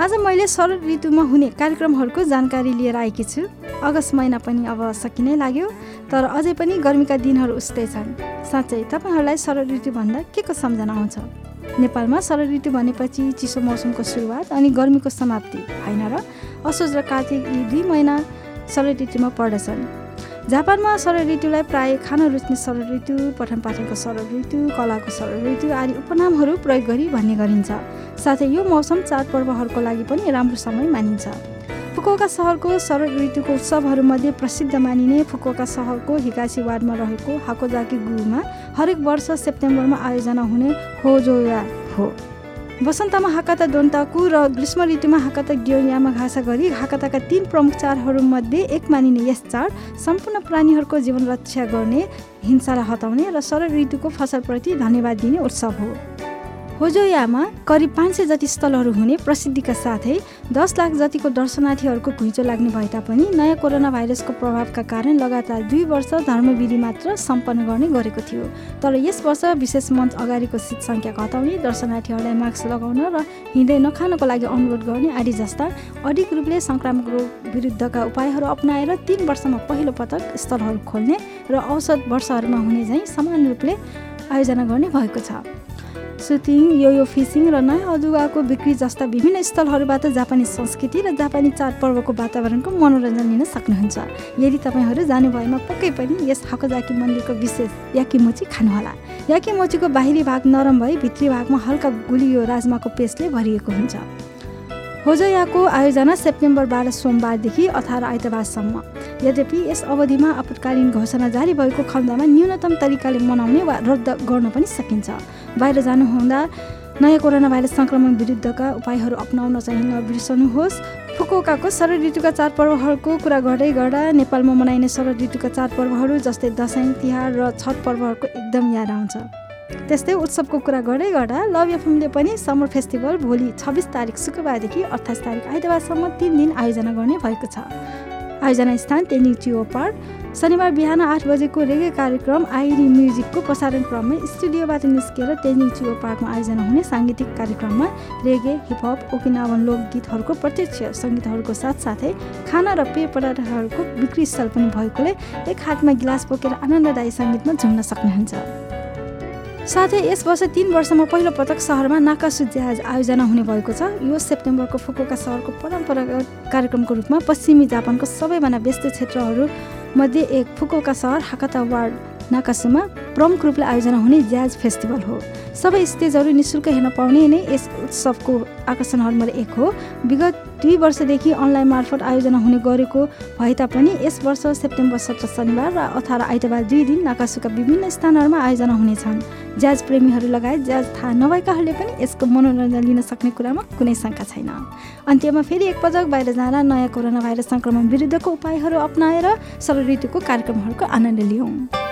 आज मैले शरद ऋतुमा हुने कार्यक्रमहरूको जानकारी लिएर आएकी छु। अगस्त महिना पनि अब सकिनै लाग्यो तर अझै पनि गर्मीका दिनहरू उस्तै छन्। साँच्चै तपाईँहरूलाई शरद ऋतु भन्दा के को सम्झना आउँछ नेपालमा शरद ऋतु भनेपछि चिसो मौसमको सुरुवात अनि गर्मीको समाप्ति होइन र असोज र कार्तिक यी दुई महिना शरद ऋतुमा पर्दछन्। जापानमा शरद ऋतुलाई प्राय खान रुच्ने शरद ऋतु पठन पाठनको शरद ऋतु कलाको शरद ऋतु आदि उपनामहरू प्रयोग गरी भन्ने गरिन्छ। साथै यो मौसम चाडपर्वहरूको लागि पनि राम्रो समय मानिन्छ। फुकुका सहरको शरद ऋतुको उत्सवहरूमध्ये प्रसिद्ध मानिने फुकुका सहरको हिकासी वार्डमा रहेको हाकोजाकी गुरुमा हरेक वर्ष सेप्टेम्बरमा आयोजना हुने होजोया हो। वसन्तमा हाकाता दोन्ताकु र ग्रीष्म ऋतुमा हाकाता ग्योयामा घाँसा गरी हाकाताका तीन प्रमुख चाडहरूमध्ये एक मानिने यस चाड सम्पूर्ण प्राणीहरूको जीवन रक्षा गर्ने हिंसालाई हटाउने र शरद ऋतुको फसलप्रति धन्यवाद दिने उत्सव हो। होजोयामा करिब पाँच सय जति स्थलहरू हुने प्रसिद्धिका साथै दस लाख जतिको दर्शनार्थीहरूको घुइँचो लाग्ने भए तापनि नयाँ कोरोना भाइरसको प्रभावका कारण लगातार दुई वर्ष धर्मविधि मात्र सम्पन्न गर्ने गरेको थियो। तर यस वर्ष विशेष मञ्च अगाडिको सिट सङ्ख्या घटाउने दर्शनार्थीहरूलाई मास्क लगाउन र हिँड्दै नखानको लागि अनुरोध गर्ने आदि जस्ता अधिक रूपले सङ्क्रामक रोग विरुद्धका उपायहरू अप्नाएर तिन वर्षमा पहिलो पटक स्थलहरू खोल्ने र औसत वर्षहरूमा हुने झैँ समान रूपले आयोजना गर्ने भएको छ। सुटिङ यो यो फिसिङ र नयाँ अदुवाको बिक्री जस्ता विभिन्न स्थलहरूबाट जापानी संस्कृति र जापानी चाडपर्वको वातावरणको मनोरञ्जन लिन सक्नुहुन्छ। यदि तपाईँहरू जानुभएमा पक्कै पनि यस हाकोजाकी मन्दिरको विशेष याकिमोची खानुहोला। याकिमोचीको बाहिरी भाग नरम भई भित्री भागमा हल्का गुलियो राजमाको पेस्टले भरिएको हुन्छ। होजयाको आयोजना सेप्टेम्बर बाह्र सोमबारदेखि अठार आइतबारसम्म। यद्यपि यस अवधिमा आपतकालीन घोषणा जारी भएको खण्डमा न्यूनतम तरिकाले मनाउने वा रद्द गर्न पनि सकिन्छ। बाहिर जानुहुँदा नयाँ कोरोना भाइरस सङ्क्रमण विरुद्धका उपायहरू अप्नाउन चाहिँ नबिर्सनुहोस् फुकुकाको शरद ऋतुका चाडपर्वहरूको कुरा गर्दै गर्दा नेपालमा मनाइने शरद ऋतुका चाडपर्वहरू जस्तै दसैँ तिहार र छठ पर्वहरूको एकदम याद आउँछ। त्यस्तै उत्सवको कुरा गर्दै गर्दा लभ एफएमले पनि समर फेस्टिभल भोलि छब्बिस तारिक शुक्रबारदेखि अठाइस तारिक आइतबारसम्म तिन दिन आयोजना गर्ने भएको छ। आयोजना स्थान तेनी चियो पार्क। शनिबार बिहान आठ बजेको रेगे कार्यक्रम आइरी म्युजिकको प्रसारण क्रममा स्टुडियोबाट निस्केर तेजिङ चियो पार्कमा आयोजना हुने साङ्गीतिक कार्यक्रममा रेगे हिपहप ओकिनावन लोकगीतहरूको प्रत्यक्ष सङ्गीतहरूको साथसाथै खाना र पेय पदार्थहरूको बिक्री स्थल पनि भएकोले एक हातमा गिलास बोकेर आनन्ददायी सङ्गीतमा झुम्न सक्नुहुन्छ। साथै यस वर्ष तिन वर्षमा पहिलो पटक सहरमा नाकासु जहाज आयोजना हुने भएको छ। यो सेप्टेम्बरको फुकुका सहरको परम्परागत कार्यक्रमको रूपमा पश्चिमी जापानको सबैभन्दा व्यस्त क्षेत्रहरू मध्ये एक फुकोका सहर हाकाता वार्ड नाकासुमा प्रमुख रूपले आयोजना हुने ज्याज फेस्टिभल हो। सबै स्टेजहरू निशुल्क हेर्न पाउने नै यस उत्सवको आकर्षणहरूमध्ये एक हो। विगत दुई वर्षदेखि अनलाइन मार्फत आयोजना हुने गरेको भए तापनि यस वर्ष सेप्टेम्बर सत्र शनिबार र अठार आइतबार दुई दिन नाकासुका विभिन्न स्थानहरूमा आयोजना हुनेछन्। ज्याज प्रेमीहरू लगायत ज्याज थाहा नभएकाहरूले पनि यसको मनोरञ्जन लिन सक्ने कुरामा कुनै शङ्का छैन। अन्त्यमा फेरि एकपटक बाहिर जाँदा नयाँ कोरोना भाइरस सङ्क्रमण विरुद्धको उपायहरू अप्नाएर ऋतुको कार्यक्रमहरूको आनन्द लियौँ।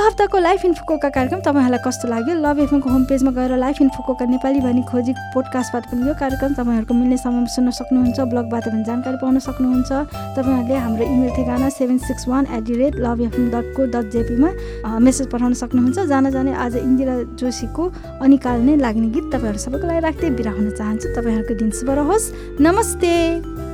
हप्ताको लाइफ इन्फोकोका कार्यक्रम तपाईँहरूलाई कस्तो लाग्यो? लभ एफएमको होम पेजमा गएर लाइफ इन्फोकोका नेपाली भनी खोजी पोडकास्टबाट पनि यो कार्यक्रम तपाईँहरूको मिल्ने समयमा सुन्न सक्नुहुन्छ ब्लगबाट पनि जानकारी पाउन सक्नुहुन्छ। तपाईँहरूले हाम्रो इमेल ठेगाना seven six one at the rate love FM dot co dot जेपीमा message पठाउन सक्नुहुन्छ। जान जाने आज इन्दिरा जोशीको अनिकाल नै लाग्ने गीत तपाईँहरू सबैको लागि राख्दै बिरा हुन चाहन्छु। तपाईँहरूको दिन शुभ रहोस्। नमस्ते!